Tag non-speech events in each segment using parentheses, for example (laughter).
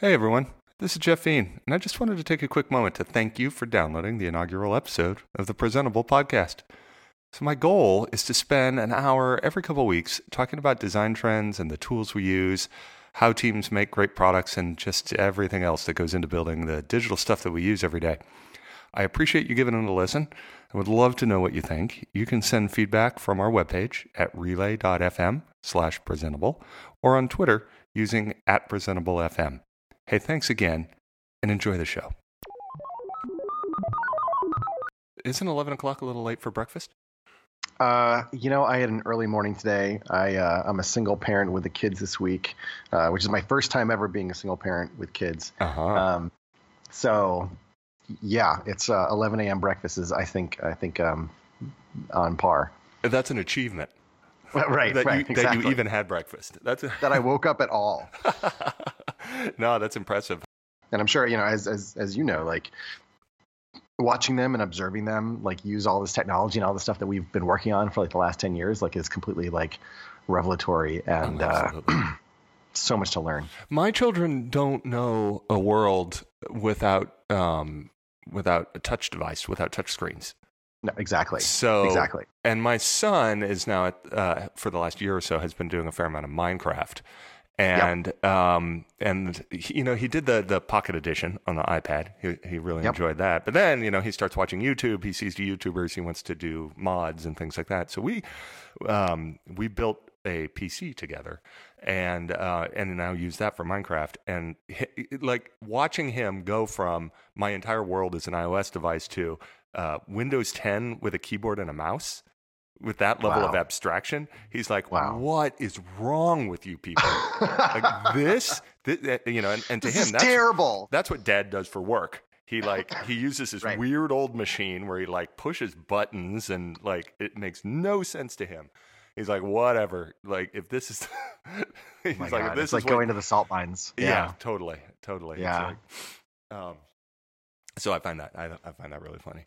Hey everyone, this is Jeff Veen, and I just wanted to take a quick moment to thank you for downloading the inaugural episode of the Presentable Podcast. So, my goal is to spend an hour every couple weeks talking about design trends and the tools we use, how teams make great products, and just everything else that goes into building the digital stuff that we use every day. I appreciate you giving it a listen. I would love to know what you think. You can send feedback from our webpage at relay.fm slash presentable or on Twitter using at presentablefm. Hey, thanks again and enjoy the show. Isn't 11 o'clock a little late for breakfast? Uh, you know, I had an early morning today. I uh, I'm a single parent with the kids this week, uh, which is my first time ever being a single parent with kids. Uh-huh. Um, so yeah, it's uh, 11 a.m. breakfast is I think I think um, on par. That's an achievement. Right, that, right, you, exactly. that you even had breakfast. That's a, (laughs) that I woke up at all. (laughs) no, that's impressive. And I'm sure you know, as as as you know, like watching them and observing them like use all this technology and all the stuff that we've been working on for like the last 10 years like is completely like revelatory and Oh, uh, (clears throat) so much to learn My children don't know a world without um, without a touch device, without touch screens. No, exactly So exactly And my son is now at, uh, for the last year or so has been doing a fair amount of Minecraft, and um, and he, you know he did the the Pocket Edition on the iPad. He he really Yep. enjoyed that. But then you know he starts watching YouTube. He sees the YouTubers. He wants to do mods and things like that. So we um, we built a PC together and uh, and now use that for Minecraft. And like watching him go from my entire world is an iOS device to uh, Windows 10 with a keyboard and a mouse. With that level of abstraction, he's like, Wow. "What is wrong with you people? like this, (laughs) thi- you know?" And, and to this him, that's terrible that's what Dad does for work. He like he uses this Right. weird old machine where he like pushes buttons and like it makes no sense to him. He's like, whatever. Like if this is, (laughs) he's Oh like, God, if this it's like is what- going to the salt mines yeah, yeah, totally, totally. Yeah. like, um, so I find that I, I find that really funny.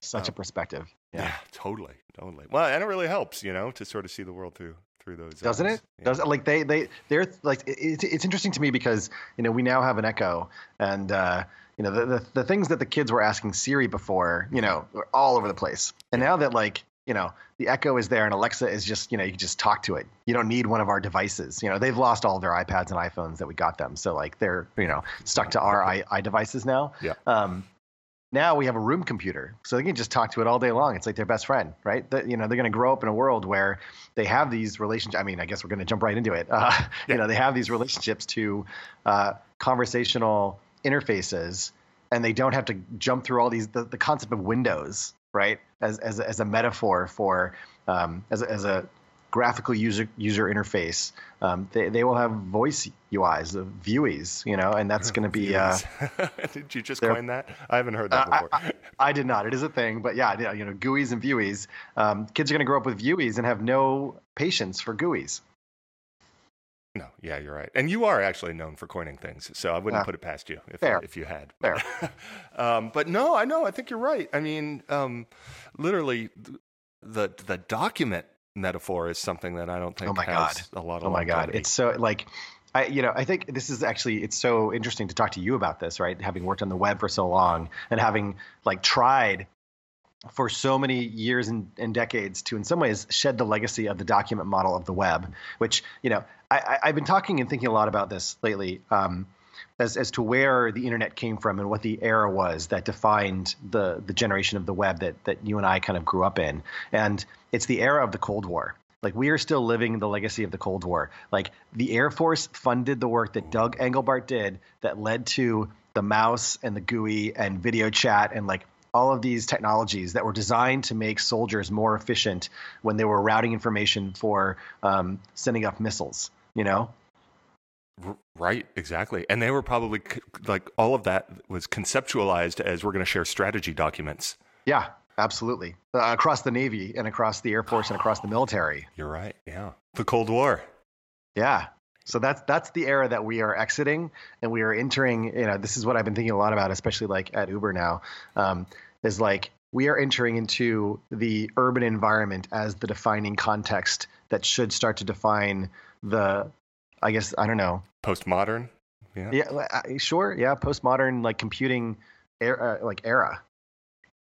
such Oh. a perspective Yeah. yeah, totally, totally. Well, and it really helps, you know, to sort of see the world through through those. doesn't eyes. it Yeah. does it like they they they're like it's it's interesting to me because you know we now have an echo and uh you know the, the the things that the kids were asking siri before you know were all over the place and now that like you know the echo is there and alexa is just you know you can just talk to it. You don't need one of our devices. You know they've lost all of their ipads and iphones that we got them. So like they're you know stuck to our i, I devices now. Yeah. um now we have a room computer. So they can just talk to it all day long. It's like their best friend right? That you know they're going to grow up in a world where they have these relationships i mean i guess we're going to jump right into it. (laughs) Uh, Yeah. you know they have these relationships to uh, conversational interfaces and they don't have to jump through all these the, the concept of windows right as as, a- as a metaphor for um, as, a, as a graphical user user interface um, they, they will have voice uis uh, viewies you know and that's (laughs) going to be uh, (laughs) Did you just coin that? I haven't heard that Uh, before. I, I did not. It is a thing, but yeah, yeah, you know, GUIs and viewies. Um, kids are going to grow up with viewies and have no patience for GUIs. No, yeah, you're right. And you are actually known for coining things, so I wouldn't Yeah. put it past you if, Fair. if you had. Fair. (laughs) um, but no, I know. I think you're right. I mean, um, literally, the the document metaphor is something that I don't think Oh my has a lot of Oh my god, it's so like. I, you know, I think this is actually it's so interesting to talk to you about this, right? Having worked on the web for so long and having like tried for so many years and, and decades to, in some ways, shed the legacy of the document model of the web. Which you know, I, I've been talking and thinking a lot about this lately, um, as as to where the internet came from and what the era was that defined the the generation of the web that that you and I kind of grew up in. And it's the era of the Cold War. Like we are still living the legacy of the Cold War. Like the Air Force funded the work that Doug Engelbart did that led to the mouse and the GUI and video chat and like all of these technologies that were designed to make soldiers more efficient when they were routing information for um, sending up missiles. You know, right, exactly. And they were probably like all of that was conceptualized as we're going to share strategy documents. yeah, absolutely. Uh, across the Navy and across the Air Force and across the military. (gasps) You're right. Yeah, the Cold War. Yeah. So that's that's the era that we are exiting, and we are entering. You know, this is what I've been thinking a lot about, especially like at Uber now. Um, is like we are entering into the urban environment as the defining context that should start to define the, I guess I don't know, Postmodern. Yeah. Yeah, sure. Yeah, postmodern like computing era, uh, like era.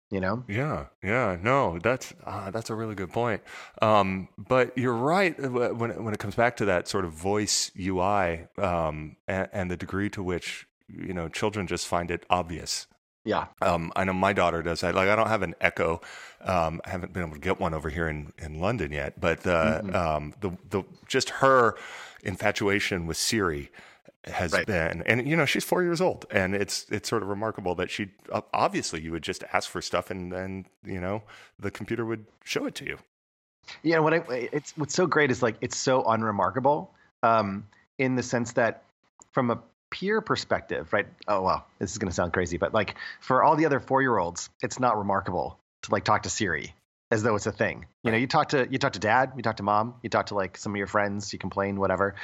You know. Yeah, yeah, no, that's uh, that's a really good point. Um, but you're right uh, when when it comes back to that sort of voice UI um, and, and the degree to which you know children just find it obvious yeah. Um, I know my daughter does that. Like, I don't have an Echo. Um, I haven't been able to get one over here in, in London yet. But uh, mm-hmm. um, the the just her infatuation with Siri has right. been, and you know, she's four years old, and it's it's sort of remarkable that she obviously you would just ask for stuff, and then you know the computer would show it to you. Yeah, what I, it's what's so great is like it's so unremarkable um, in the sense that from a peer perspective, right? Oh well, this is going to sound crazy, but like for all the other four year olds, it's not remarkable to like talk to Siri as though it's a thing. You know, you talk to you talk to dad, you talk to mom, you talk to like some of your friends, you complain, whatever.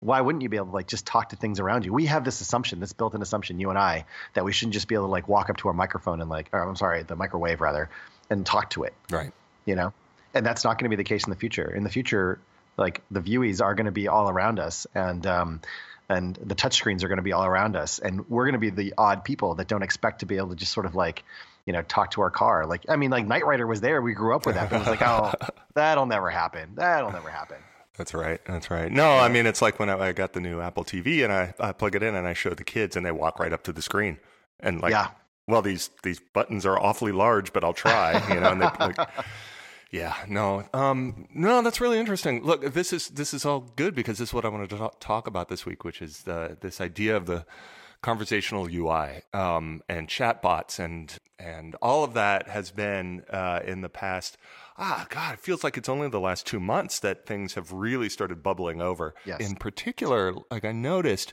Why wouldn't you be able to like just talk to things around you? We have this assumption, this built-in assumption, you and I, that we shouldn't just be able to like walk up to our microphone and like, or I'm sorry, the microwave rather, and talk to it. Right. You know, and that's not going to be the case in the future. In the future, like the viewies are going to be all around us, and um, and the touchscreens are going to be all around us and we're going to be the odd people that don't expect to be able to just sort of like you know talk to our car like i mean like knight rider was there we grew up with that but it was like oh (laughs) that'll never happen that'll never happen that's right. That's right. No, I mean it's like when I, I got the new Apple TV and I, I plug it in and I show the kids and they walk right up to the screen and like, yeah. well, these these buttons are awfully large, but I'll try. You know, and they like, Yeah, no, um, no, that's really interesting. Look, this is this is all good because this is what I wanted to talk about this week, which is the, this idea of the conversational UI um, and chatbots and and all of that has been uh, in the past. Ah, God, it feels like it's only the last two months that things have really started bubbling over. Yes. In particular, like I noticed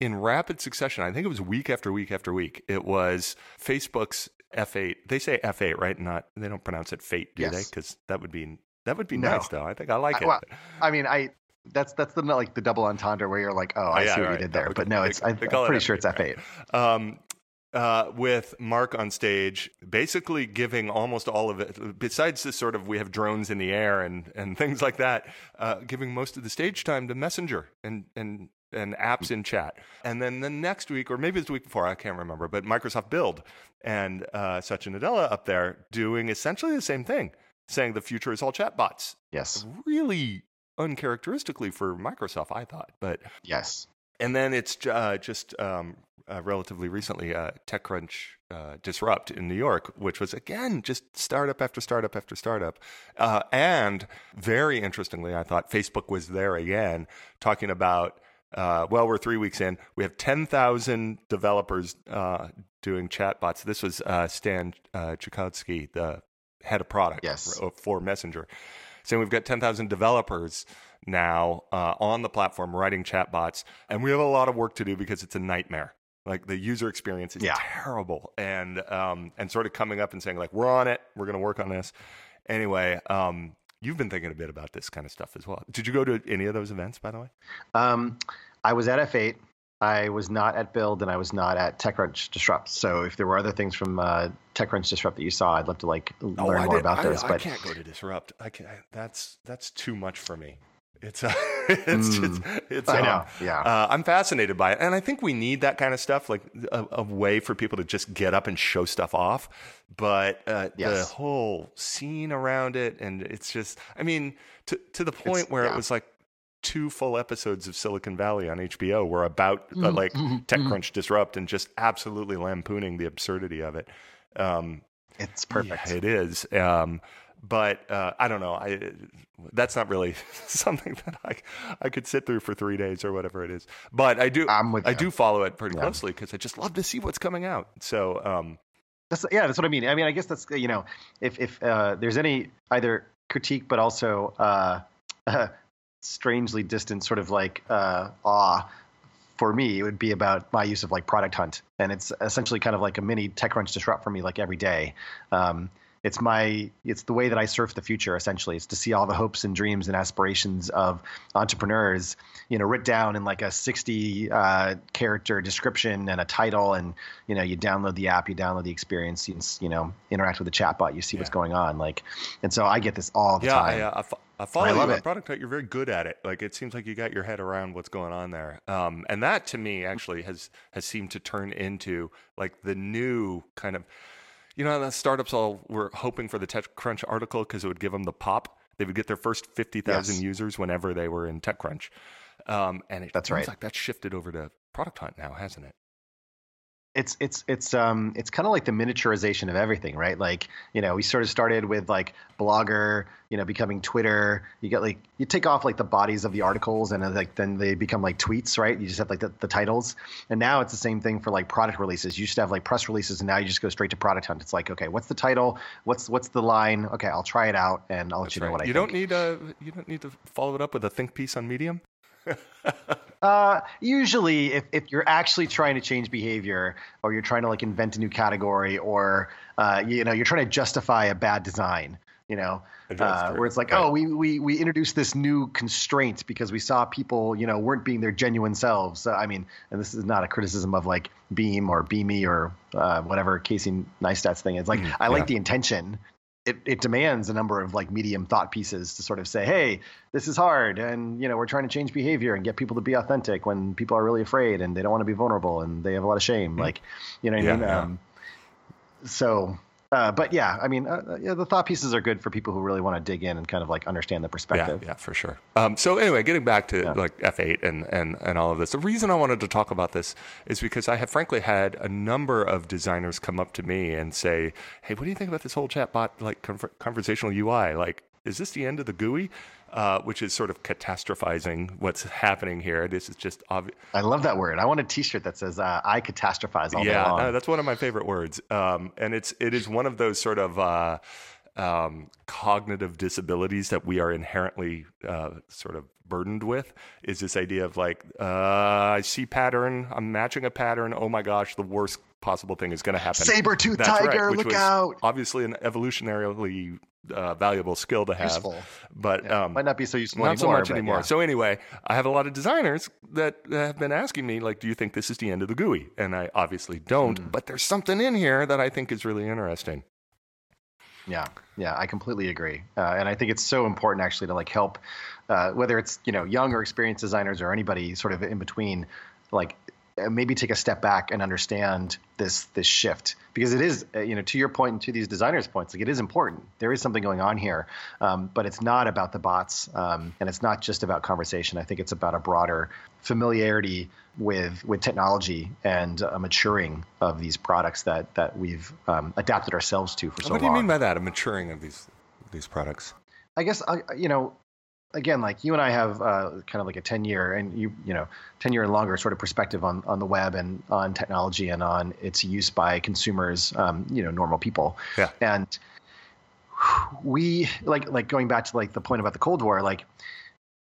in rapid succession, I think it was week after week after week, it was Facebook's F8. They say F8, right? Not they don't pronounce it Fate, do yes. they? Because that would be that would be no. nice, though. I think I like it. Well, I mean, I that's that's the like the double entendre where you're like, oh, I oh, yeah, see what right. you did there. but no, it's they, I'm, pretty sure it's F8. Um, uh, with Mark on stage, basically giving almost all of it, besides this sort of we have drones in the air and, and (laughs) things like that, uh, giving most of the stage time to Messenger and, and and apps in chat. And then the next week, or maybe it's the week before, I can't remember, but Microsoft Build and uh, Satya Nadella up there doing essentially the same thing, saying the future is all chatbots. Yes. Really uncharacteristically for Microsoft, I thought. But yes. And then it's uh, just um, uh, relatively recently uh, TechCrunch uh, Disrupt in New York, which was again just startup after startup after startup. Uh, and very interestingly, I thought Facebook was there again talking about uh, well, we're three weeks in. We have 10,000 developers uh, doing chatbots. This was uh, Stan uh, Chudnovsky, the head of product yes. for, for Messenger. Saying we've got 10,000 developers now uh, on the platform writing chatbots, and we have a lot of work to do because it's a nightmare. Like the user experience is yeah. terrible, and um, and sort of coming up and saying like we're on it, we're going to work on this. Anyway, um, You've been thinking a bit about this kind of stuff as well. Did you go to any of those events, by the way? Um, I was at F8. I was not at Build, and I was not at TechCrunch Disrupt. So if there were other things from uh, TechCrunch Disrupt that you saw, I'd love to like oh, learn more about those. I, but I can't go to Disrupt. I can That's that's too much for me. It's uh, (laughs) it's mm, just it's. I know. Um, yeah. Uh, I'm fascinated by it, and I think we need that kind of stuff, like a, a way for people to just get up and show stuff off. But uh, yes. the whole scene around it, and it's just, I mean, to to the point it's, where yeah. it was like two full episodes of Silicon Valley on HBO were about uh, mm-hmm. like mm-hmm. TechCrunch mm-hmm. Disrupt and just absolutely lampooning the absurdity of it. Um, it's perfect. Yeah, it is. Um, but uh, I don't know. I that's not really (laughs) something that I I could sit through for three days or whatever it is. But I do I do follow it pretty yeah. closely because I just love to see what's coming out. So um, that's yeah, that's what I mean. I mean, I guess that's you know, if if uh, there's any either critique but also uh, (laughs) strangely distant sort of like uh, awe for me, it would be about my use of like Product Hunt, and it's essentially kind of like a mini TechCrunch disrupt for me, like every day. Um, it's my it's the way that I surf the future essentially. It's to see all the hopes and dreams and aspirations of entrepreneurs, you know, writ down in like a 60 uh, character description and a title, and you know, you download the app, you download the experience, you, you know, interact with the chatbot, you see yeah. what's going on, like, and so I get this all the yeah, time. Yeah, I follow I love you on it. Product. You're very good at it. Like it seems like you got your head around what's going on there. Um, and that to me actually has has seemed to turn into like the new kind of, you know, the startups all were hoping for the TechCrunch article because it would give them the pop. They would get their first fifty thousand Yes. users whenever they were in TechCrunch. Um, and it That's seems right. like that's shifted over to Product Hunt now, hasn't it? It's it's it's um it's kind of like the miniaturization of everything right? Like you know we sort of started with like blogger you know becoming twitter. You get like you take off like the bodies of the articles and then, like then they become like tweets right? You just have like the, the titles. And now it's the same thing for like product releases. You used to have like press releases and now you just go straight to product hunt. It's like okay what's the title? What's what's the line? Okay i'll try it out and i'll let That's you know right. what i you think. don't need a you don't need to follow it up with a think piece on Medium. (laughs) Uh, usually, if, if you're actually trying to change behavior, or you're trying to like invent a new category, or uh, you know you're trying to justify a bad design, you know, uh, where it's like, Right. oh, we, we we introduced this new constraint because we saw people, you know, weren't being their genuine selves. Uh, I mean, and this is not a criticism of like Beam or Beamy or uh, whatever Casey Neistat's thing is. Like, Mhm, I like yeah. the intention. It, it demands a number of like medium thought pieces to sort of say, hey, this is hard, and you know we're trying to change behavior and get people to be authentic when people are really afraid and they don't want to be vulnerable and they have a lot of shame. Like, you know what Yeah, I mean? yeah. Um, so, uh, but yeah, I mean, uh, yeah, the thought pieces are good for people who really want to dig in and kind of like understand the Yeah, perspective. yeah, for sure. Um, so anyway, getting back to Yeah. like F8 and, and, and all of this, the reason I wanted to talk about this is because I have frankly had a number of designers come up to me and say, "Hey, what do you think about this whole chatbot like conver- conversational UI? Like, is this the end of the GUI?" Uh, which is sort of catastrophizing what's happening here. This is just obvious. I love that word. I want a T-shirt that says uh, "I catastrophize all day yeah, long." no, that's one of my favorite words. Um, and it's it is one of those sort of uh, um, cognitive disabilities that we are inherently uh, sort of burdened with. Is this idea of like uh, I see pattern, I'm matching a pattern. Oh my gosh, the worst possible thing is going to happen. Saber-tooth That's right, tiger, which look out! Obviously, an evolutionarily uh, valuable skill to have, Useful. but Yeah, um, might not be so useful not anymore. so much anymore. yeah. So anyway, I have a lot of designers that have been asking me, like, do you think this is the end of the GUI? And I obviously don't, Hmm. but there's something in here that I think is really interesting. Yeah, yeah, I completely agree, uh, and I think it's so important actually to like help, uh, whether it's you know young or experienced designers or anybody sort of in between, like maybe take a step back and understand this this shift because it is uh, you know to your point and to these designers' points, like it is important. There is something going on here, um, but it's not about the bots, um, and it's not just about conversation. I think it's about a broader familiarity with with technology and a maturing of these products that that we've um, adapted ourselves to for so long what do you long. mean by that? A maturing of these these products? I guess I, you know, again, like you and I have uh, kind of like a ten year and you you know ten year and longer sort of perspective on on the web and on technology and on its use by consumers, um, you know, normal people. Yeah. And we like like going back to like the point about the Cold War, like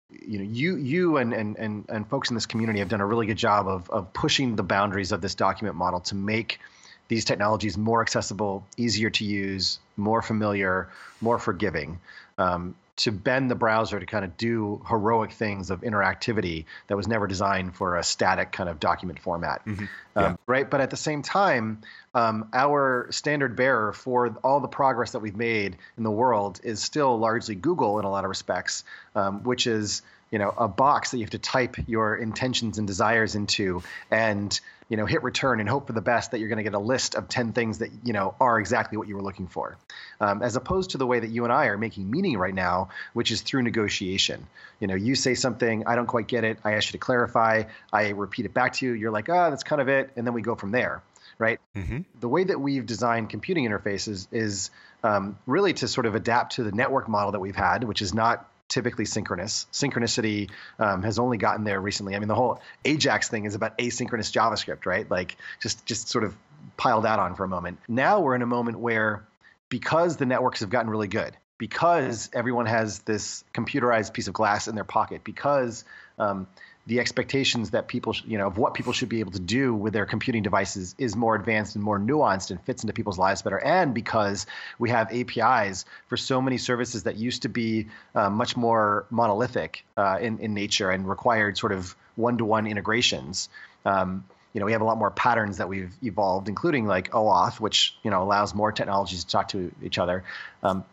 you know you you and and and and folks in this community have done a really good job of of pushing the boundaries of this document model to make these technologies more accessible, easier to use, more familiar, more forgiving. Um, to bend the browser to kind of do heroic things of interactivity that was never designed for a static kind of document format, Mhm. um, right? But at the same time, um, our standard bearer for all the progress that we've made in the world is still largely Google in a lot of respects, um, which is you know a box that you have to type your intentions and desires into and you know hit return and hope for the best that you're going to get a list of 10 things that you know are exactly what you were looking for. Um, as opposed to the way that you and i are making meaning right now which is through negotiation. You know you say something i don't quite get it i ask you to clarify i repeat it back to you you're like ah that's kind of it and then we go from there right? Mm-hmm. the way that we've designed computing interfaces is um, really to sort of adapt to the network model that we've had, which is not typically synchronous. Synchronicity um, has only gotten there recently. I mean, the whole AJAX thing is about asynchronous JavaScript, right? Like just just sort of pile that on for a moment. Now we're in a moment where because the networks have gotten really good, because everyone has this computerized piece of glass in their pocket, because um, the expectations that people, sh- you know, of what people should be able to do with their computing devices is more advanced and more nuanced and fits into people's lives better. And because we have APIs for so many services that used to be uh, much more monolithic uh, in, in nature and required sort of one-to-one integrations. Um, you know, we have a lot more patterns that we've evolved, including like OAuth, which you know allows more technologies to talk to each other. Um,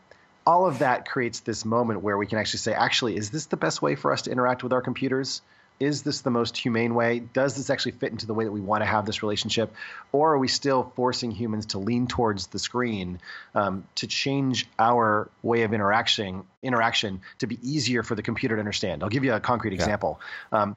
all of that creates this moment where we can actually say, actually, is this the best way for us to interact with our computers? Is this the most humane way? Does this actually fit into the way that we want to have this relationship? Or are we still forcing humans to lean towards the screen um, to change our way of interaction, interaction to be easier for the computer to understand? I'll give you a concrete yeah. example. Um,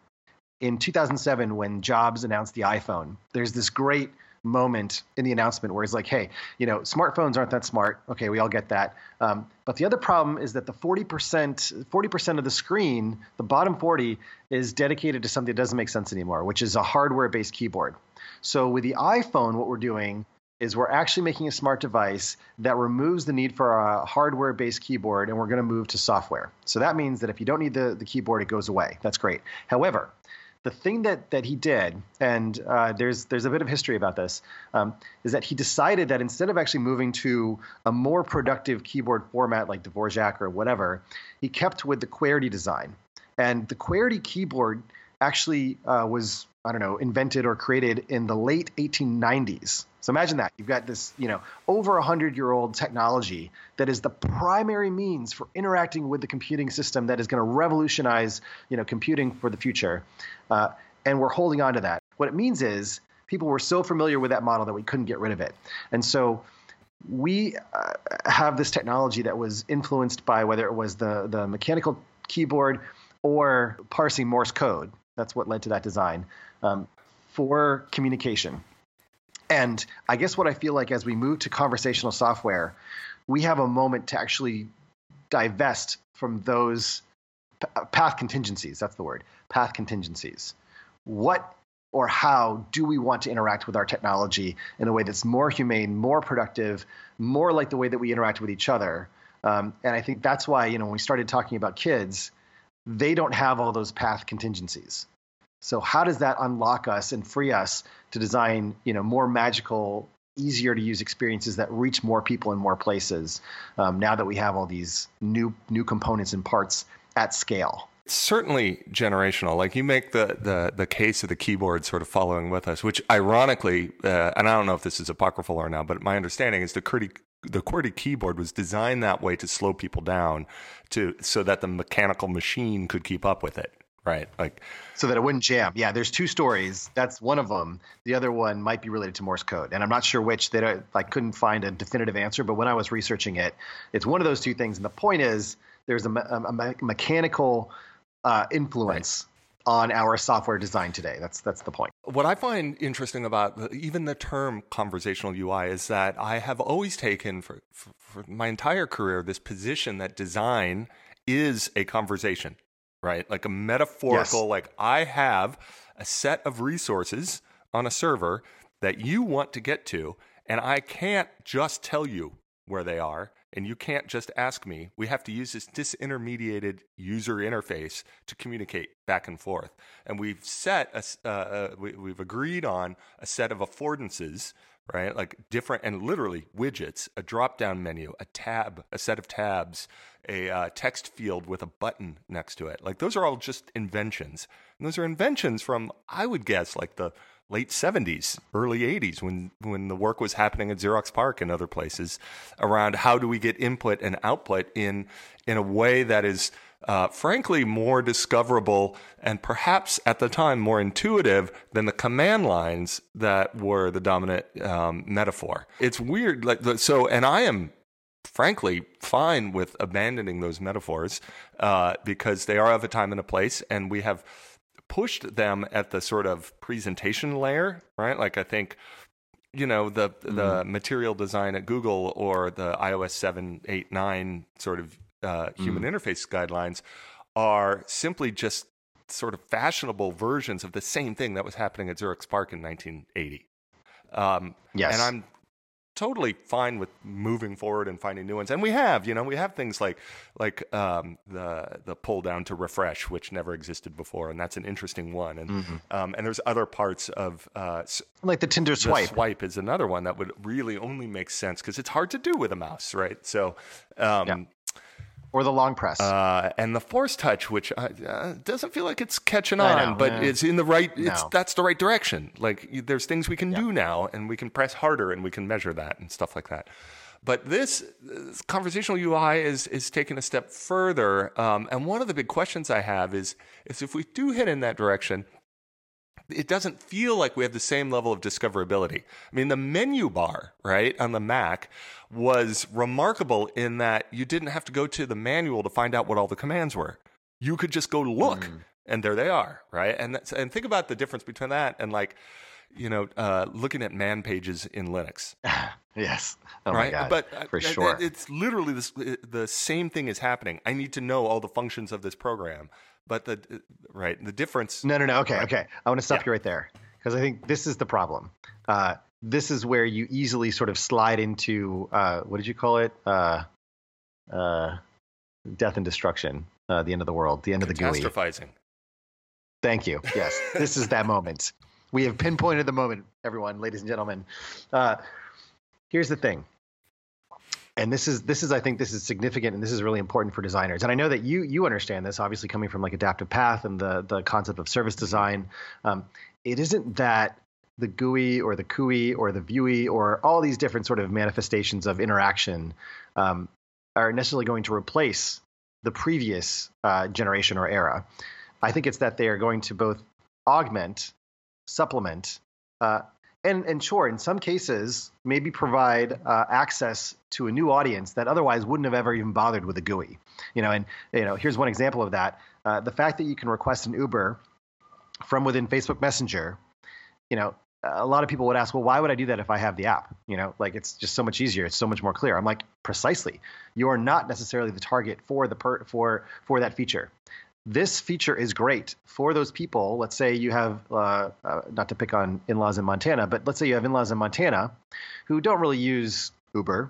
in 2007, when Jobs announced the iPhone, there's this great moment in the announcement where he's like, hey, you know, smartphones aren't that smart. Okay, we all get that. Um, but the other problem is that the 40%, 40% of the screen, the bottom 40, is dedicated to something that doesn't make sense anymore, which is a hardware based keyboard. So with the iPhone, what we're doing is we're actually making a smart device that removes the need for a hardware based keyboard and we're going to move to software. So that means that if you don't need the, the keyboard, it goes away. That's great. However, the thing that that he did, and uh, there's there's a bit of history about this, um, is that he decided that instead of actually moving to a more productive keyboard format like Dvorak or whatever, he kept with the QWERTY design. And the QWERTY keyboard actually uh, was I don't know invented or created in the late 1890s. So imagine that you've got this you know over a hundred year old technology that is the primary means for interacting with the computing system that is going to revolutionize you know computing for the future, uh, and we're holding on to that. What it means is people were so familiar with that model that we couldn't get rid of it, and so we uh, have this technology that was influenced by whether it was the the mechanical keyboard or parsing Morse code. That's what led to that design um, for communication. And I guess what I feel like as we move to conversational software, we have a moment to actually divest from those path contingencies. That's the word path contingencies. What or how do we want to interact with our technology in a way that's more humane, more productive, more like the way that we interact with each other? Um, and I think that's why, you know, when we started talking about kids, they don't have all those path contingencies. So how does that unlock us and free us to design, you know, more magical, easier to use experiences that reach more people in more places? Um, now that we have all these new new components and parts at scale. It's certainly generational. Like you make the, the the case of the keyboard sort of following with us, which ironically, uh, and I don't know if this is apocryphal or not, but my understanding is the QWERTY the QWERTY keyboard was designed that way to slow people down to so that the mechanical machine could keep up with it right like so that it wouldn't jam. Yeah there's two stories. That's one of them. The other one might be related to morse code and i'm not sure which. That i couldn't find a definitive answer but when i was researching it it's one of those two things and the point is there's a, a, a mechanical uh, influence right. on our software design today. That's that's the point. What I find interesting about even the term conversational UI is that I have always taken for, for, for my entire career this position that design is a conversation, right? Like a metaphorical, yes. like I have a set of resources on a server that you want to get to, and I can't just tell you where they are and you can't just ask me. We have to use this disintermediated user interface to communicate back and forth. And we've set a, uh, uh, we, we've agreed on a set of affordances, right? Like different and literally widgets, a drop down menu, a tab, a set of tabs, a uh, text field with a button next to it. Like those are all just inventions. And those are inventions from, I would guess, like the late 70s, early 80s when when the work was happening at Xerox PARC and other places around how do we get input and output in in a way that is uh, frankly more discoverable and perhaps at the time more intuitive than the command lines that were the dominant um, metaphor. It's weird, like so, and I am frankly fine with abandoning those metaphors uh, because they are of a time and a place, and we have pushed them at the sort of presentation layer, right? Like I think you know the the mm material design at Google or the iOS 7, 8, 9 sort of uh, human mm interface guidelines are simply just sort of fashionable versions of the same thing that was happening at Xerox PARC in 1980. Um, yes. And I'm totally fine with moving forward and finding new ones. And we have, you know, we have things like like um, the the pull down to refresh, which never existed before, and that's an interesting one. And mm-hmm. um, and there's other parts of uh, like the Tinder swipe. The swipe is another one that would really only make sense because it's hard to do with a mouse, right? So. Um, yeah or the long press, uh, and the force touch, which uh, uh doesn't feel like it's catching on, know, but yeah. it's in the right. It's no. that's the right direction. Like there's things we can yeah. do now, and we can press harder, and we can measure that and stuff like that. But this, this conversational UI is is taking a step further. Um, and one of the big questions I have is is if we do head in that direction, it doesn't feel like we have the same level of discoverability. I mean, the menu bar, right, on the Mac was remarkable in that you didn't have to go to the manual to find out what all the commands were. You could just go look, mm. and there they are, right? And and think about the difference between that and like, you know, uh, looking at man pages in Linux. (laughs) yes, oh right. but uh, for sure, it's literally this, the same thing is happening. I need to know all the functions of this program but the right the difference. No, no, no. Okay, okay. I want to stop yeah. you right there because I think this is the problem. Uh, this is where you easily sort of slide into uh, what did you call it? Uh, uh death and destruction. Uh, the end of the world. The end of the GUI. Catastrophizing. Thank you. Yes, this is that moment. We have pinpointed the moment, everyone, ladies and gentlemen. Uh, here's the thing and this is this is I think this is significant and this is really important for designers. And I know that you you understand this, obviously coming from like adaptive path and the the concept of service design. Um, it isn't that the GUI or the CUI or the Viewy or all these different sort of manifestations of interaction um, are necessarily going to replace the previous uh, generation or era. I think it's that they are going to both augment, supplement, uh, and and sure, in some cases, maybe provide uh, access to a new audience that otherwise wouldn't have ever even bothered with a GUI. You know, and you know, here's one example of that: uh, the fact that you can request an Uber from within Facebook Messenger. You know, a lot of people would ask, well, why would I do that if I have the app? You know, like it's just so much easier. It's so much more clear. I'm like, precisely. You are not necessarily the target for the per, for for that feature this feature is great for those people. Let's say you have, uh, uh, not to pick on in laws in Montana, but let's say you have in laws in Montana who don't really use Uber,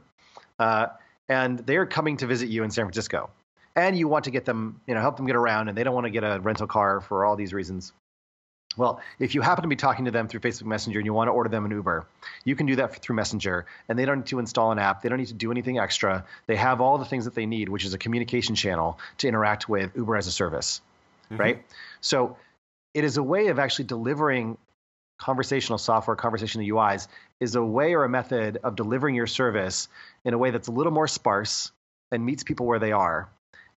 uh, and they're coming to visit you in San Francisco. And you want to get them, you know, help them get around, and they don't want to get a rental car for all these reasons. Well, if you happen to be talking to them through Facebook Messenger and you want to order them an Uber, you can do that through Messenger, and they don't need to install an app. They don't need to do anything extra. They have all the things that they need, which is a communication channel to interact with Uber as a service, mm-hmm. right? So it is a way of actually delivering conversational software, conversational UIs, is a way or a method of delivering your service in a way that's a little more sparse and meets people where they are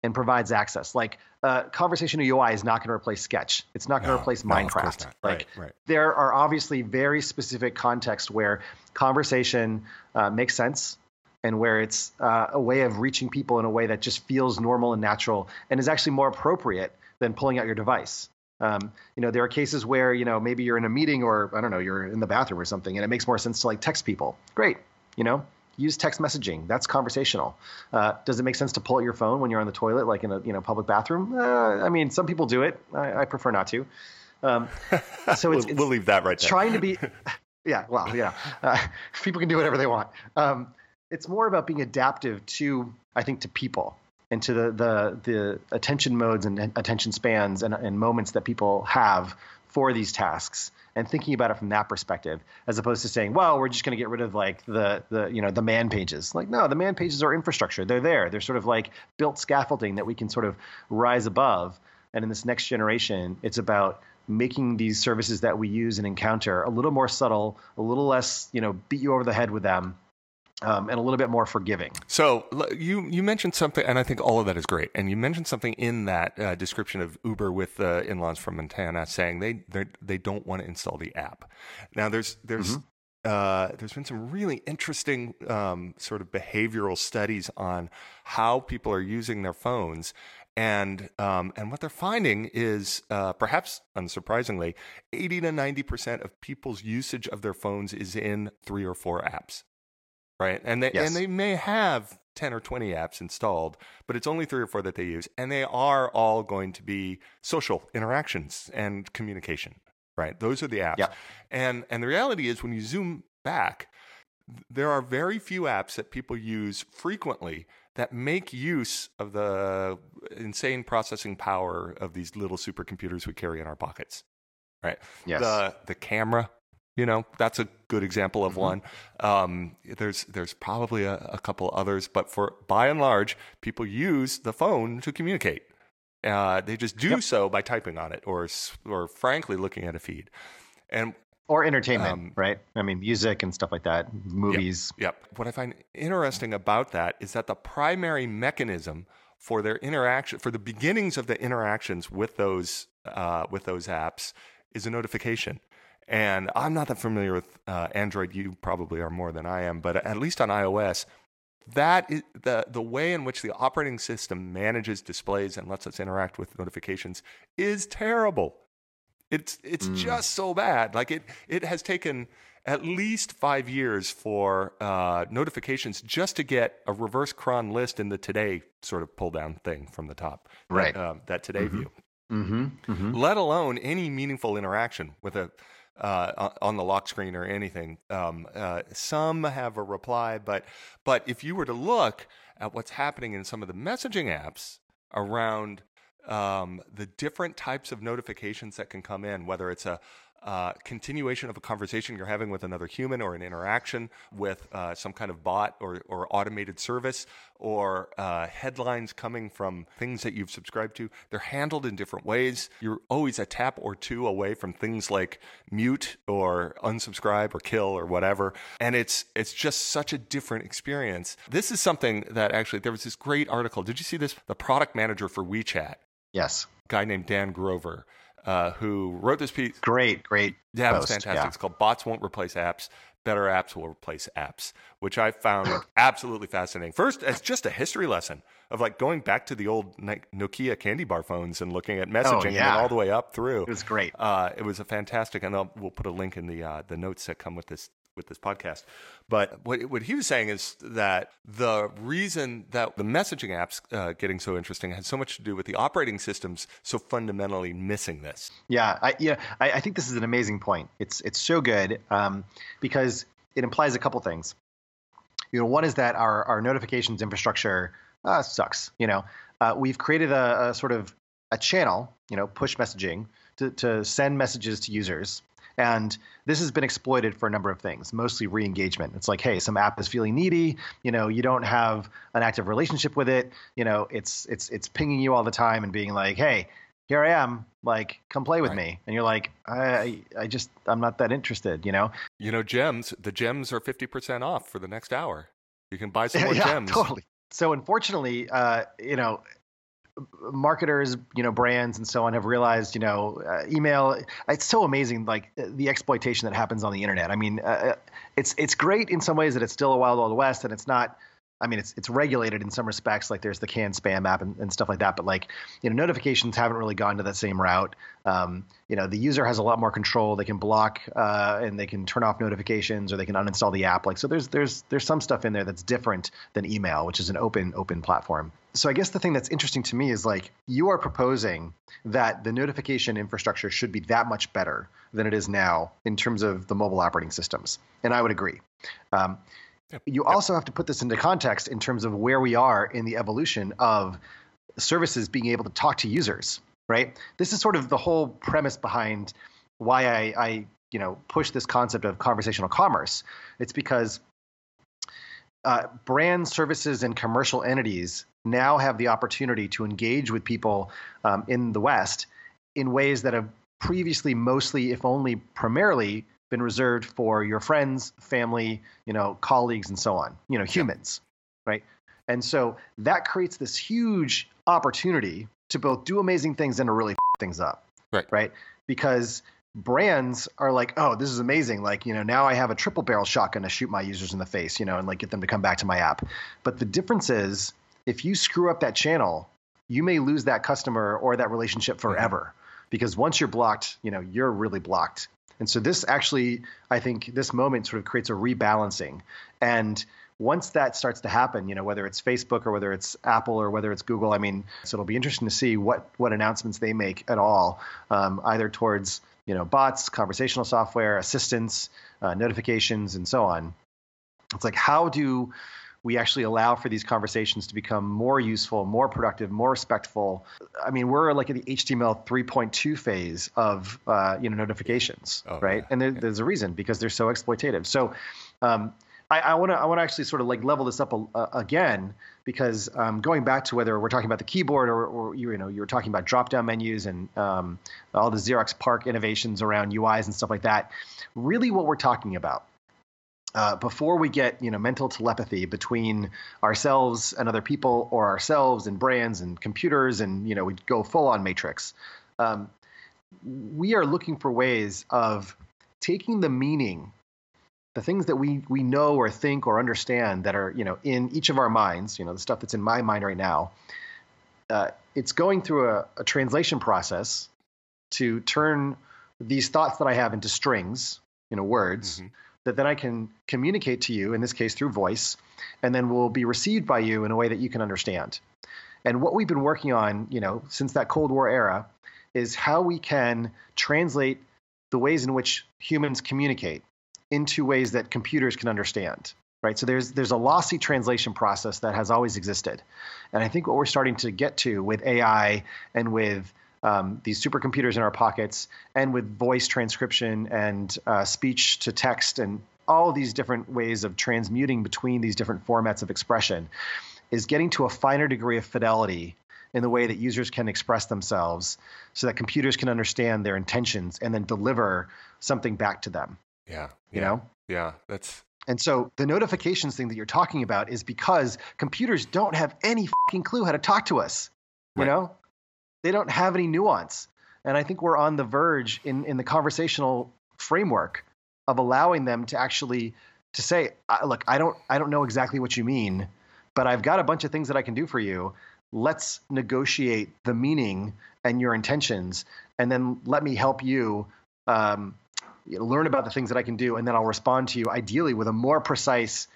and provides access. Like uh, conversational UI is not going to replace Sketch. It's not going to no, replace no, Minecraft. Like right, right. there are obviously very specific contexts where conversation uh, makes sense and where it's uh, a way of reaching people in a way that just feels normal and natural and is actually more appropriate than pulling out your device. Um, you know, there are cases where you know maybe you're in a meeting or I don't know, you're in the bathroom or something, and it makes more sense to like text people. Great, you know, use text messaging. That's conversational. Uh, does it make sense to pull out your phone when you're on the toilet, like in a you know public bathroom? Uh, I mean, some people do it. I, I prefer not to. Um, so it's, (laughs) we'll, we'll, leave that right there. Trying to be, (laughs) yeah, well, yeah, uh, (laughs) people can do whatever they want. Um, it's more about being adaptive to, I think, to people and to the the, the attention modes and attention spans and, and moments that people have for these tasks and thinking about it from that perspective as opposed to saying well we're just going to get rid of like the the you know the man pages. Like no the man pages are infrastructure. They're there. They're sort of like built scaffolding that we can sort of rise above. And in this next generation it's about making these services that we use and encounter a little more subtle a little less you know beat you over the head with them um, and a little bit more forgiving. So you you mentioned something, and I think all of that is great. And you mentioned something in that uh, description of Uber with the in-laws from Montana saying they they don't want to install the app. Now there's there's mm-hmm. uh, there's been some really interesting um, sort of behavioral studies on how people are using their phones. And um, and what they're finding is, uh, perhaps unsurprisingly, eighty to ninety percent of people's usage of their phones is in three or four apps right? And they yes. and they may have 10 or 20 apps installed, but it's only three or four that they use. And they are all going to be social interactions and communication, right? Those are the apps. Yeah. And and the reality is when you zoom back, there are very few apps that people use frequently that make use of the insane processing power of these little supercomputers we carry in our pockets. Right? Yes. The the camera you know, that's a good example of mm-hmm. one. Um, there's there's probably a, a, couple others, but for by and large, people use the phone to communicate. Uh, they just do yep. so by typing on it, or or frankly looking at a feed. And or entertainment, um, right? I mean, music and stuff like that, movies. Yep, yep. What I find interesting about that is that the primary mechanism for their interaction, for the beginnings of the interactions with those uh, with those apps, is a notification. And I'm not that familiar with uh, Android. You probably are more than I am, but at least on iOS, that is the the way in which the operating system manages displays and lets us interact with notifications is terrible. It's it's mm. just so bad. Like it it has taken at least five years for uh, notifications just to get a reverse chron list in the today sort of pull down thing from the top. Right. That, um, that today mm-hmm. view. Mm-hmm. Mm-hmm. Let alone any meaningful interaction with a uh, on the lock screen or anything. Um, uh, some have a reply, but but if you were to look at what's happening in some of the messaging apps around um, the different types of notifications that can come in, whether it's a uh, continuation of a conversation you're having with another human or an interaction with uh, some kind of bot or, or automated service or uh, headlines coming from things that you've subscribed to. They're handled in different ways. You're always a tap or two away from things like mute or unsubscribe or kill or whatever. And it's it's just such a different experience. This is something that actually there was this great article. Did you see this? The product manager for WeChat. Yes. Guy named Dan Grover uh, who wrote this piece. Great, great. Yeah, it was fantastic. Yeah. It's called Bots Won't Replace Apps. Better apps will replace apps, which I found (laughs) absolutely fascinating. First, as just a history lesson of like going back to the old Nokia candy bar phones and looking at oh, messaging oh, yeah. and all the way up through. It was great. Uh, it was a fantastic, and I'll, we'll put a link in the uh, the notes that come with this with this podcast. But what, what he was saying is that the reason that the messaging apps uh, getting so interesting has so much to do with the operating systems so fundamentally missing this. Yeah, I, yeah, I, I think this is an amazing point. It's it's so good um, because it implies a couple things. You know, one is that our our notifications infrastructure uh, sucks. You know, uh, we've created a, a sort of a channel, you know, push messaging to, to send messages to users and this has been exploited for a number of things, mostly re-engagement. It's like, hey, some app is feeling needy. You know, you don't have an active relationship with it. You know, it's it's it's pinging you all the time and being like, hey, here I am. Like, come play with right. me. And you're like, I I just I'm not that interested. You know. You know, gems. The gems are fifty percent off for the next hour. You can buy some (laughs) more yeah, gems. Totally. So unfortunately, uh, you know, marketers, you know, brands and so on have realized, you know, uh, email. It's so amazing, like the exploitation that happens on the internet. I mean, uh, uh, it's it's great in some ways that it's still a wild wild west, and it's not I mean, it's it's regulated in some respects. Like there's the CAN-SPAM app and, and, stuff like that. But like, you know, notifications haven't really gone to that same route. Um, you know, the user has a lot more control. They can block uh, and they can turn off notifications or they can uninstall the app. Like, so there's there's there's some stuff in there that's different than email, which is an open open platform. So I guess the thing that's interesting to me is like you are proposing that the notification infrastructure should be that much better than it is now in terms of the mobile operating systems, and I would agree. Um, Yep. You yep. also have to put this into context in terms of where we are in the evolution of services being able to talk to users, right? This is sort of the whole premise behind why I, I you know, push this concept of conversational commerce. It's because uh, brand services and commercial entities now have the opportunity to engage with people um, in the West in ways that have previously mostly, if only primarily, been reserved for your friends, family, you know, colleagues, and so on. You know, humans, yeah. right? And so that creates this huge opportunity to both do amazing things and to really f- things up, right? Right? Because brands are like, oh, this is amazing. Like, you know, now I have a triple barrel shotgun to shoot my users in the face, you know, and like get them to come back to my app. But the difference is, if you screw up that channel, you may lose that customer or that relationship mm-hmm. forever. Mm-hmm. Because once you're blocked, you know, you're really blocked. And so this actually, I think, this moment sort of creates a rebalancing. And once that starts to happen, you know, whether it's Facebook or whether it's Apple or whether it's Google, I mean, so it'll be interesting to see what what announcements they make at all, um, either towards you know bots, conversational software, assistance, uh, notifications, and so on. It's like how do we actually allow for these conversations to become more useful, more productive, more respectful. I mean, we're like at the HTML 3.2 phase of uh, you know notifications, oh, right? Yeah, and there, yeah. there's a reason because they're so exploitative. So um, I want to I want to actually sort of like level this up a, uh, again because um, going back to whether we're talking about the keyboard or, or you, know you were talking about drop down menus and um, all the Xerox PARC innovations around UIs and stuff like that. Really, what we're talking about uh, before we get you know mental telepathy between ourselves and other people or ourselves and brands and computers and you know we go full on matrix um, we are looking for ways of taking the meaning the things that we we know or think or understand that are you know in each of our minds you know the stuff that's in my mind right now uh, it's going through a, a translation process to turn these thoughts that i have into strings you know words mm-hmm that then I can communicate to you, in this case through voice, and then will be received by you in a way that you can understand. And what we've been working on, you know, since that Cold War era, is how we can translate the ways in which humans communicate into ways that computers can understand. Right. So there's there's a lossy translation process that has always existed. And I think what we're starting to get to with AI and with um, these supercomputers in our pockets, and with voice transcription and uh, speech to text and all these different ways of transmuting between these different formats of expression, is getting to a finer degree of fidelity in the way that users can express themselves so that computers can understand their intentions and then deliver something back to them. Yeah. You know? Yeah. That's and so the notifications thing that you're talking about is because computers don't have any fucking clue how to talk to us. You right. know? They don't have any nuance. And I think we're on the verge in, in the conversational framework of allowing them to actually to say, look, I don't I don't know exactly what you mean, but I've got a bunch of things that I can do for you. Let's negotiate the meaning and your intentions, and then let me help you um, learn about the things that I can do, and then I'll respond to you ideally with a more precise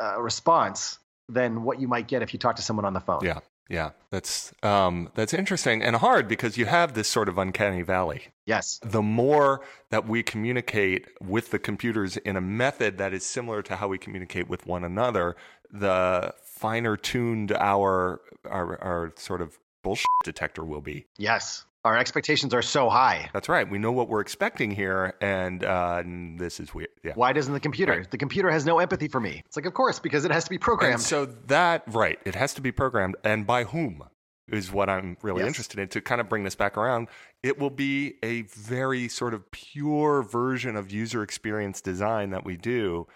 uh, response than what you might get if you talk to someone on the phone. Yeah, yeah, that's um, that's interesting and hard because you have this sort of uncanny valley. Yes. The more that we communicate with the computers in a method that is similar to how we communicate with one another, the finer tuned our our, our sort of bullshit detector will be. Yes our expectations are so high. That's right. We know what we're expecting here, and, uh, this is weird. Yeah. Why doesn't the computer? Right. The computer has no empathy for me. It's like, of course, because it has to be programmed. And so that right, it has to be programmed, and by whom is what I'm really yes. interested in. To kind of bring this back around, it will be a very sort of pure version of user experience design that we do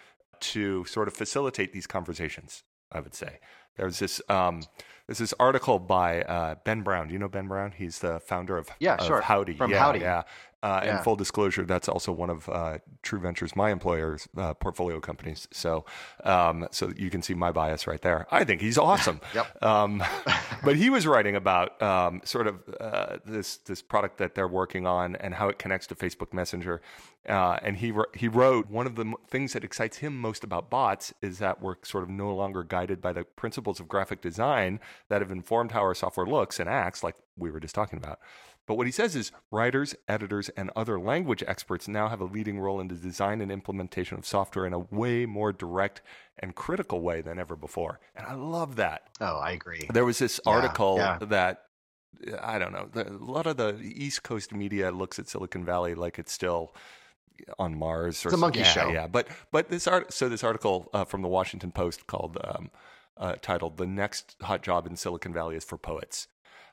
to sort of facilitate these conversations. I would say there's this. Um, there's this article by uh, Ben Brown. Do you know Ben Brown? He's the founder of, yeah, of sure. Howdy. From yeah, Howdy. Yeah. Uh, yeah. And full disclosure, that's also one of uh, True Ventures, my employer's uh, portfolio companies. So, um, so you can see my bias right there. I think he's awesome. (laughs) yep. Um, (laughs) but he was writing about um, sort of uh, this this product that they're working on and how it connects to Facebook Messenger. Uh, and he he wrote one of the things that excites him most about bots is that we're sort of no longer guided by the principles of graphic design that have informed how our software looks and acts, like we were just talking about. But what he says is writers, editors, and other language experts now have a leading role in the design and implementation of software in a way more direct and critical way than ever before. And I love that. Oh, I agree. There was this article yeah, yeah. that I don't know. a lot of the East Coast media looks at Silicon Valley like it's still on Mars. Or it's a monkey yeah, show. Yeah, but but this art. So this article uh, from the Washington Post called um, uh, titled "The Next Hot Job in Silicon Valley is for Poets."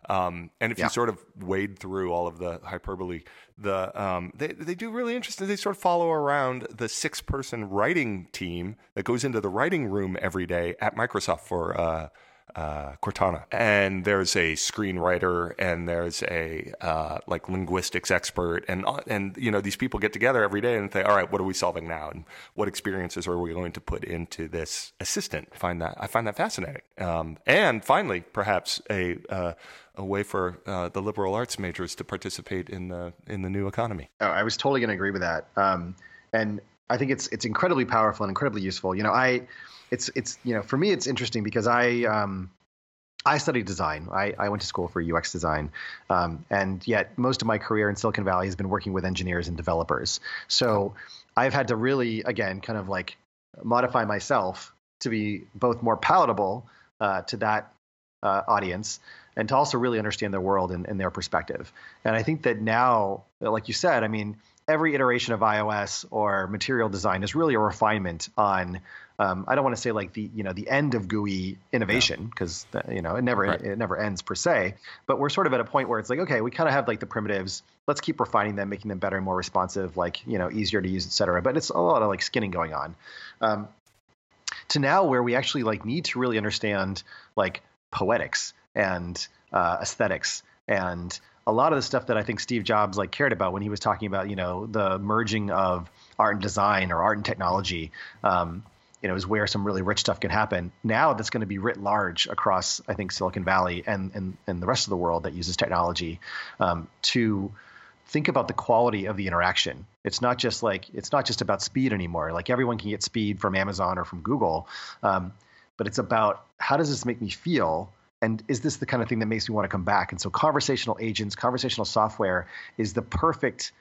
Um, and if yeah. you sort of wade through all of the hyperbole, the um, they they do really interesting. They sort of follow around the six person writing team that goes into the writing room every day at Microsoft for uh, uh, Cortana, and there's a screenwriter, and there's a uh, like linguistics expert, and uh, and you know these people get together every day and say, all right, what are we solving now, and what experiences are we going to put into this assistant? I find that I find that fascinating, um, and finally, perhaps a uh, a way for uh, the liberal arts majors to participate in the in the new economy. Oh, I was totally going to agree with that, um, and I think it's it's incredibly powerful and incredibly useful. You know, I it's it's you know for me it's interesting because I um, I studied design. I, I went to school for UX design, um, and yet most of my career in Silicon Valley has been working with engineers and developers. So I've had to really again kind of like modify myself to be both more palatable uh, to that uh, audience and to also really understand their world and, and, their perspective. And I think that now, like you said, I mean, every iteration of iOS or material design is really a refinement on. Um, I don't want to say like the you know the end of GUI innovation because you know it never right. it never ends per se. But we're sort of at a point where it's like okay, we kind of have like the primitives. Let's keep refining them, making them better and more responsive, like you know easier to use, et cetera. But it's a lot of like skinning going on. Um, to now where we actually like need to really understand like poetics and uh, aesthetics and a lot of the stuff that I think Steve Jobs like cared about when he was talking about you know the merging of art and design or art and technology. Um, you know, is where some really rich stuff can happen. Now that's going to be writ large across, I think, Silicon Valley and and, and the rest of the world that uses technology um, to think about the quality of the interaction. It's not just like it's not just about speed anymore. Like everyone can get speed from Amazon or from Google, um, but it's about how does this make me feel and is this the kind of thing that makes me want to come back and so conversational agents conversational software is the perfect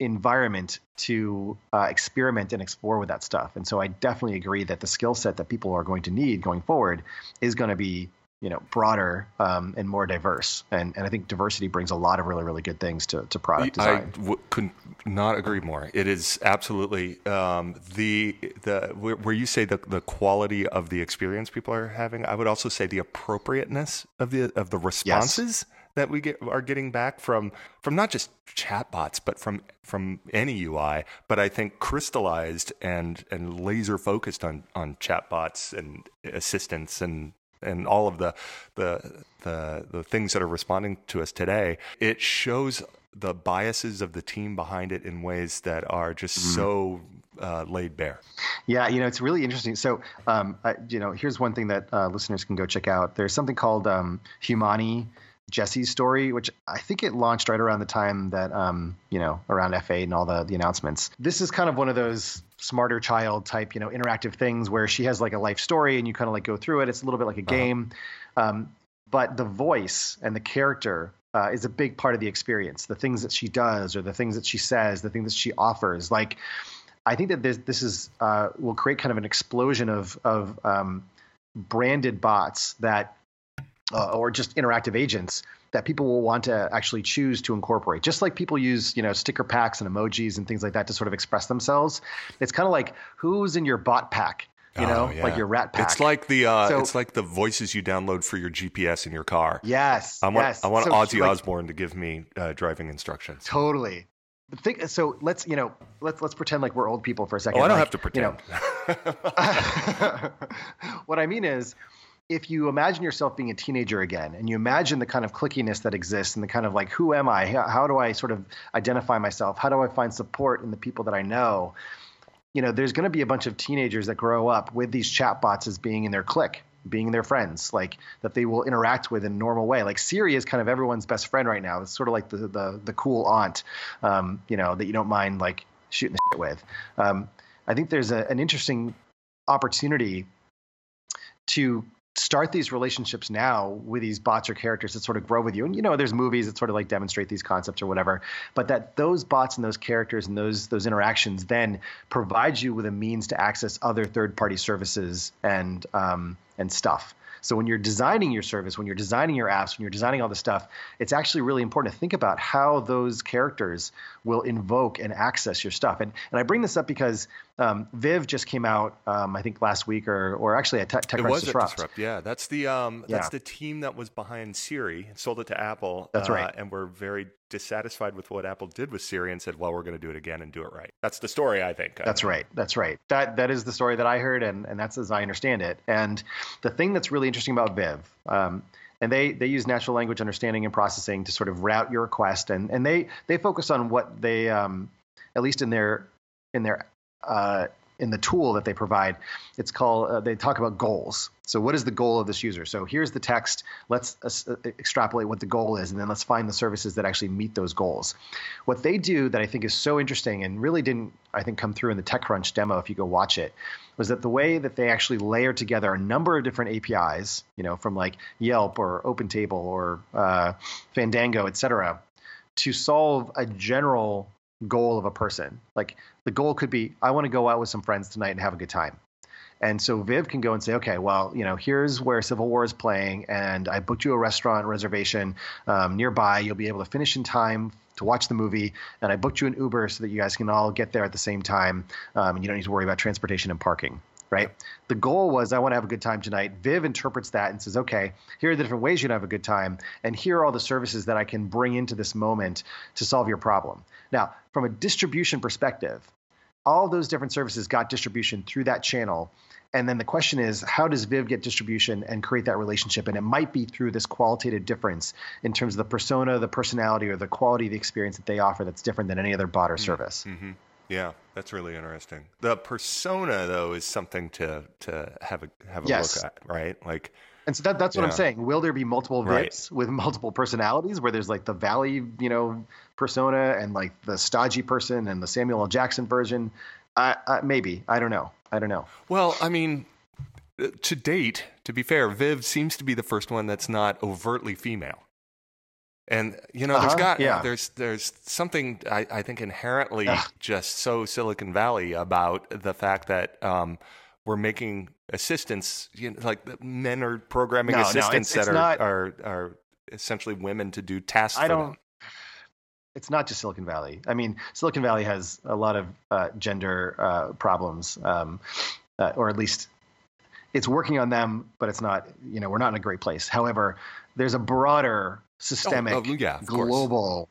environment to uh, experiment and explore with that stuff and so i definitely agree that the skill set that people are going to need going forward is going to be you know broader um, and more diverse and and I think diversity brings a lot of really really good things to, to product design. I w- could not agree more. It is absolutely um, the the where you say the the quality of the experience people are having. I would also say the appropriateness of the of the responses. Yes. That we get are getting back from from not just chatbots, but from from any UI. But I think crystallized and and laser focused on on chatbots and assistants and and all of the, the the the things that are responding to us today, it shows the biases of the team behind it in ways that are just mm-hmm. so uh, laid bare. Yeah, you know, it's really interesting. So, um, I, you know, here's one thing that uh, listeners can go check out. There's something called um, Humani Jessie's story, which I think it launched right around the time that, um, you know, around F8 and all the, the announcements. This is kind of one of those SmarterChild type, you know, interactive things where she has like a life story and you kind of like go through it. It's a little bit like a uh-huh. game. Um, but the voice and the character uh, is a big part of the experience. The things that she does or the things that she says, the things that she offers. Like, I think that this, this is uh, will create kind of an explosion of of um, branded bots that uh, or just interactive agents that people will want to actually choose to incorporate. Just like people use, you know, sticker packs and emojis and things like that to sort of express themselves. It's kind of like who's in your bot pack, you know, oh, yeah. like your rat pack. It's like the uh, so, it's like the voices you download for your GPS in your car. Yes, I want yes. I want so, Ozzy like, Osbourne to give me uh, driving instructions. Totally. Think, so let's you know let's let's pretend like we're old people for a second. Oh, I don't like, have to pretend. You know, (laughs) (laughs) what I mean is if you imagine yourself being a teenager again and you imagine the kind of clickiness that exists and the kind of like who am i? How, do i sort of identify myself? How do i find support in the people that i know? You know there's going to be a bunch of teenagers that grow up with these chatbots as being in their clique being their friends like that they will interact with in a normal way. Like siri is kind of everyone's best friend right now. It's sort of like the the, the cool aunt um, you know that you don't mind like shooting the shit with. Um, i think there's a, an interesting opportunity to start these relationships now with these bots or characters that sort of grow with you. And you know, there's movies that sort of like demonstrate these concepts or whatever, but that those bots and those characters and those those interactions then provide you with a means to access other third-party services and um, and stuff. So when you're designing your service, when you're designing your apps, when you're designing all this stuff, it's actually really important to think about how those characters will invoke and access your stuff. And and I bring this up because um, Viv just came out, um, I think last week or or actually at Tech, TechCrunch Disrupt. Disrupt. Yeah, that's the um, that's yeah. the team that was behind Siri, and sold it to Apple. That's right, uh, and we're very dissatisfied with what Apple did with Siri and said, "Well, we're going to do it again and do it right." That's the story, I think. That's right. That's right. That that is the story that I heard, and and that's as I understand it. And the thing that's really interesting about Viv. Um, and they they use natural language understanding and processing to sort of route your request. And and they they focus on what they um, at least in their in their uh, in the tool that they provide. It's called, uh, they talk about goals. So, what is the goal of this user? So, here's the text. Let's uh, extrapolate what the goal is, and then let's find the services that actually meet those goals. What they do that I think is so interesting and really didn't, I think, come through in the TechCrunch demo if you go watch it, was that the way that they actually layer together a number of different APIs, you know, from like Yelp or OpenTable or uh, Fandango, et cetera, to solve a general goal of a person. Like the goal could be, I want to go out with some friends tonight and have a good time. And so Viv can go and say, okay, well, you know, here's where Civil War is playing, and I booked you a restaurant reservation um, nearby. You'll be able to finish in time to watch the movie, and I booked you an Uber so that you guys can all get there at the same time, um, and you don't need to worry about transportation and parking. Right. The goal was I want to have a good time tonight. Viv interprets that and says, okay, here are the different ways you can have a good time, and here are all the services that I can bring into this moment to solve your problem. Now, from a distribution perspective, all those different services got distribution through that channel. And then the question is, how does Viv get distribution and create that relationship? And it might be through this qualitative difference in terms of the persona, the personality, or the quality of the experience that they offer that's different than any other bot or service. Mm-hmm. Yeah, that's really interesting. The persona, though, is something to to have a have a Yes. look at, right? Like, And so that, that's what Yeah. I'm saying. Will there be multiple Right. Vivs with multiple personalities where there's like the Valley, you know, persona and like the stodgy person and the Samuel L. Jackson version? I, I, maybe. I don't know. I don't know. well, I mean, uh, to date, to be fair, Viv seems to be the first one that's not overtly female. And you know, there's Uh-huh, got yeah. there's there's something I, I think inherently Ugh. just so Silicon Valley about the fact that um, we're making assistants, you know, like men are programming No, no, assistants it's- it's that are, not- are are essentially women to do tasks. I for don't. them. It's not just Silicon Valley. I mean, Silicon Valley has a lot of uh, gender uh, problems, um, uh, or at least it's working on them, but it's not. You know, we're not in a great place. However, there's a broader systemic, oh, yeah, of course. global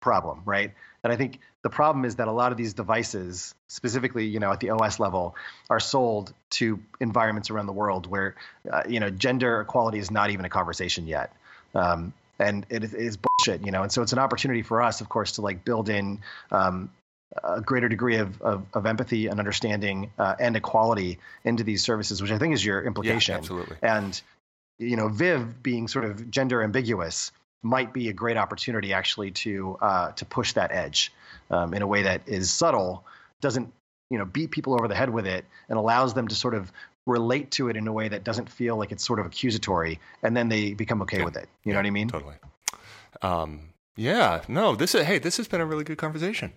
problem, right? And I think the problem is that a lot of these devices, specifically, you know, at the OS level, are sold to environments around the world where, uh, you know, gender equality is not even a conversation yet. Um, and it is, it is bullshit, you know. And so it's an opportunity for us, of course, to like build in um, a greater degree of, of, of empathy and understanding uh, and equality into these services, which I think is your Yeah, implication. absolutely. And you know, Viv being sort of gender ambiguous might be a great opportunity actually to uh, to push that edge um, in a way that is subtle, doesn't you know beat people over the head with it, and allows them to sort of relate to it in a way that doesn't feel like it's sort of accusatory, and then they become okay Yeah. with it. You Yeah, know what I mean? Totally. Um, yeah. No. This is. Hey, this has been a really good conversation.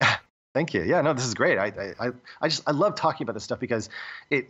(laughs) Thank you. Yeah, no, this is great. I, I, I- just, I love talking about this stuff because it,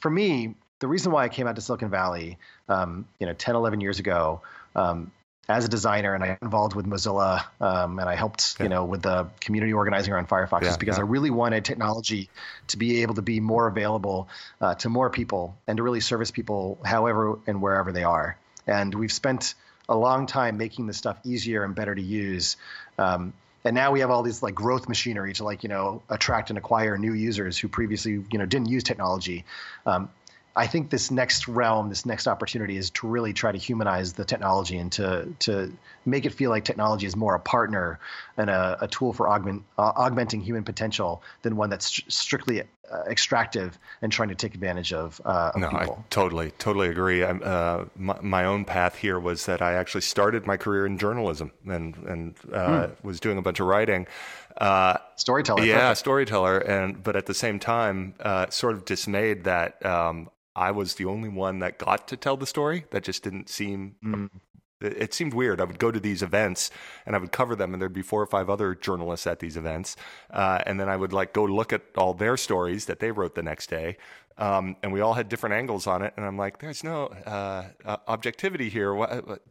for me, the reason why I came out to Silicon Valley, um, you know, 10, 11 years ago, um, as a designer and I got involved with Mozilla, um, and I helped, Yeah. you know, with the community organizing around Firefox Yeah, is because yeah. I really wanted technology to be able to be more available uh, to more people and to really service people however and wherever they are. And we've spent a long time making this stuff easier and better to use. Um, and now we have all these like growth machinery to like you know attract and acquire new users who previously you know didn't use technology. Um, I think this next realm, this next opportunity, is to really try to humanize the technology and to to make it feel like technology is more a partner and a, a tool for augment, uh, augmenting human potential than one that's str- strictly uh, extractive and trying to take advantage of, uh, of No, I totally, totally agree. I'm, uh, my, my own path here was that I actually started my career in journalism and and uh, was doing a bunch of writing. Uh, Storyteller. yeah, perfect. storyteller, and but at the same time, uh, sort of dismayed that um, I was the only one that got to tell the story. That just didn't seem. Mm. It, seemed weird. I would go to these events and I would cover them, and there'd be four or five other journalists at these events, uh, and then I would like go look at all their stories that they wrote the next day. Um, and we all had different angles on it, and I'm like, "There's no uh, uh, objectivity here. What, what,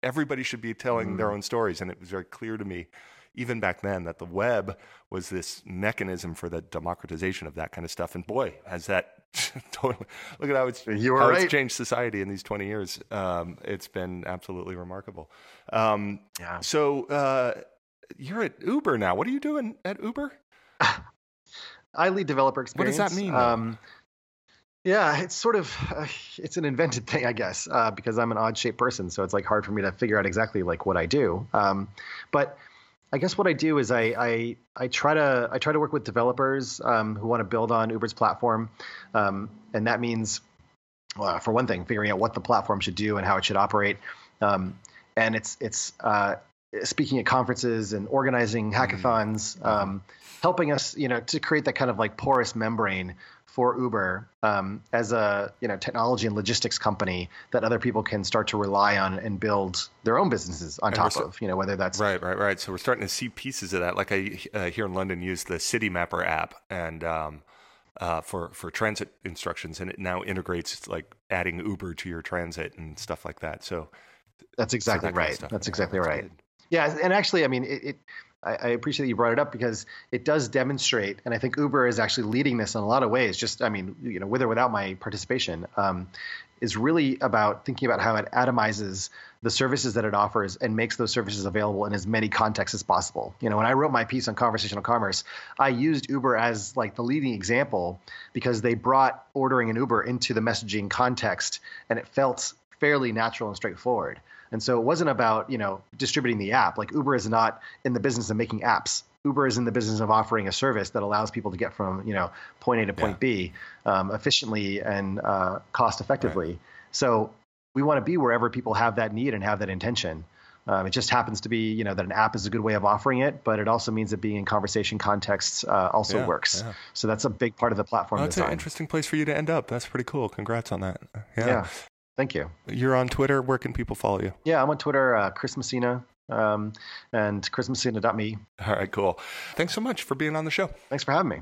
everybody should be telling their own stories." And it was very clear to me, even back then, that the web was this mechanism for the democratization of that kind of stuff. And boy, has that (laughs) totally look at how it's You how right. it's changed society in these 20 years. Um, it's been absolutely remarkable. Um, Yeah. so uh, you're at Uber now. What are you doing at Uber? I lead developer experience. What does that mean. Um, yeah, it's sort of uh, it's an invented thing, I guess, uh, because I'm an odd shaped person, so it's like hard for me to figure out exactly like what I do. Um, but I guess what I do is I I, I try to I try to work with developers um, who want to build on Uber's platform, um, and that means, well, for one thing, figuring out what the platform should do and how it should operate. Um, and it's it's uh, speaking at conferences and organizing hackathons, um, helping us, you know, to create that kind of like porous membrane for Uber um, as a you know technology and logistics company that other people can start to rely on and build their own businesses on And top so- of. You know, whether that's Right, right, right. So we're starting to see pieces of that. Like I uh, here in London use the Citymapper app and um, uh, for for transit instructions, and it now integrates like adding Uber to your transit and stuff like that. So that's so exactly that kind of right. That's exactly right. good. Yeah, and actually, I mean, it, it I, I, appreciate that you brought it up because it does demonstrate, and I think Uber is actually leading this in a lot of ways. Just, I mean, you know, with or without my participation, um, is really about thinking about how it atomizes the services that it offers and makes those services available in as many contexts as possible. You know, when I wrote my piece on conversational commerce, I used Uber as like the leading example because they brought ordering an Uber into the messaging context, and it felt fairly natural and straightforward. And so it wasn't about, you know, distributing the app. Like Uber is not in the business of making apps. Uber is in the business of offering a service that allows people to get from, you know, point A to point yeah. B um, efficiently and uh, cost effectively. Right. So we want to be wherever people have that need and have that intention. Um, it just happens to be, you know, that an app is a good way of offering it, but it also means that being in conversation contexts uh, also yeah, works. Yeah. So that's a big part of the platform. Well, that's design. an interesting place for you to end up. That's pretty cool. Congrats on that. Yeah. yeah. Thank you. You're on Twitter. Where can people follow you? Yeah, I'm on Twitter, uh, Chris Messina, um, and chrismessina.me. All right, cool. Thanks so much for being on the show. Thanks for having me.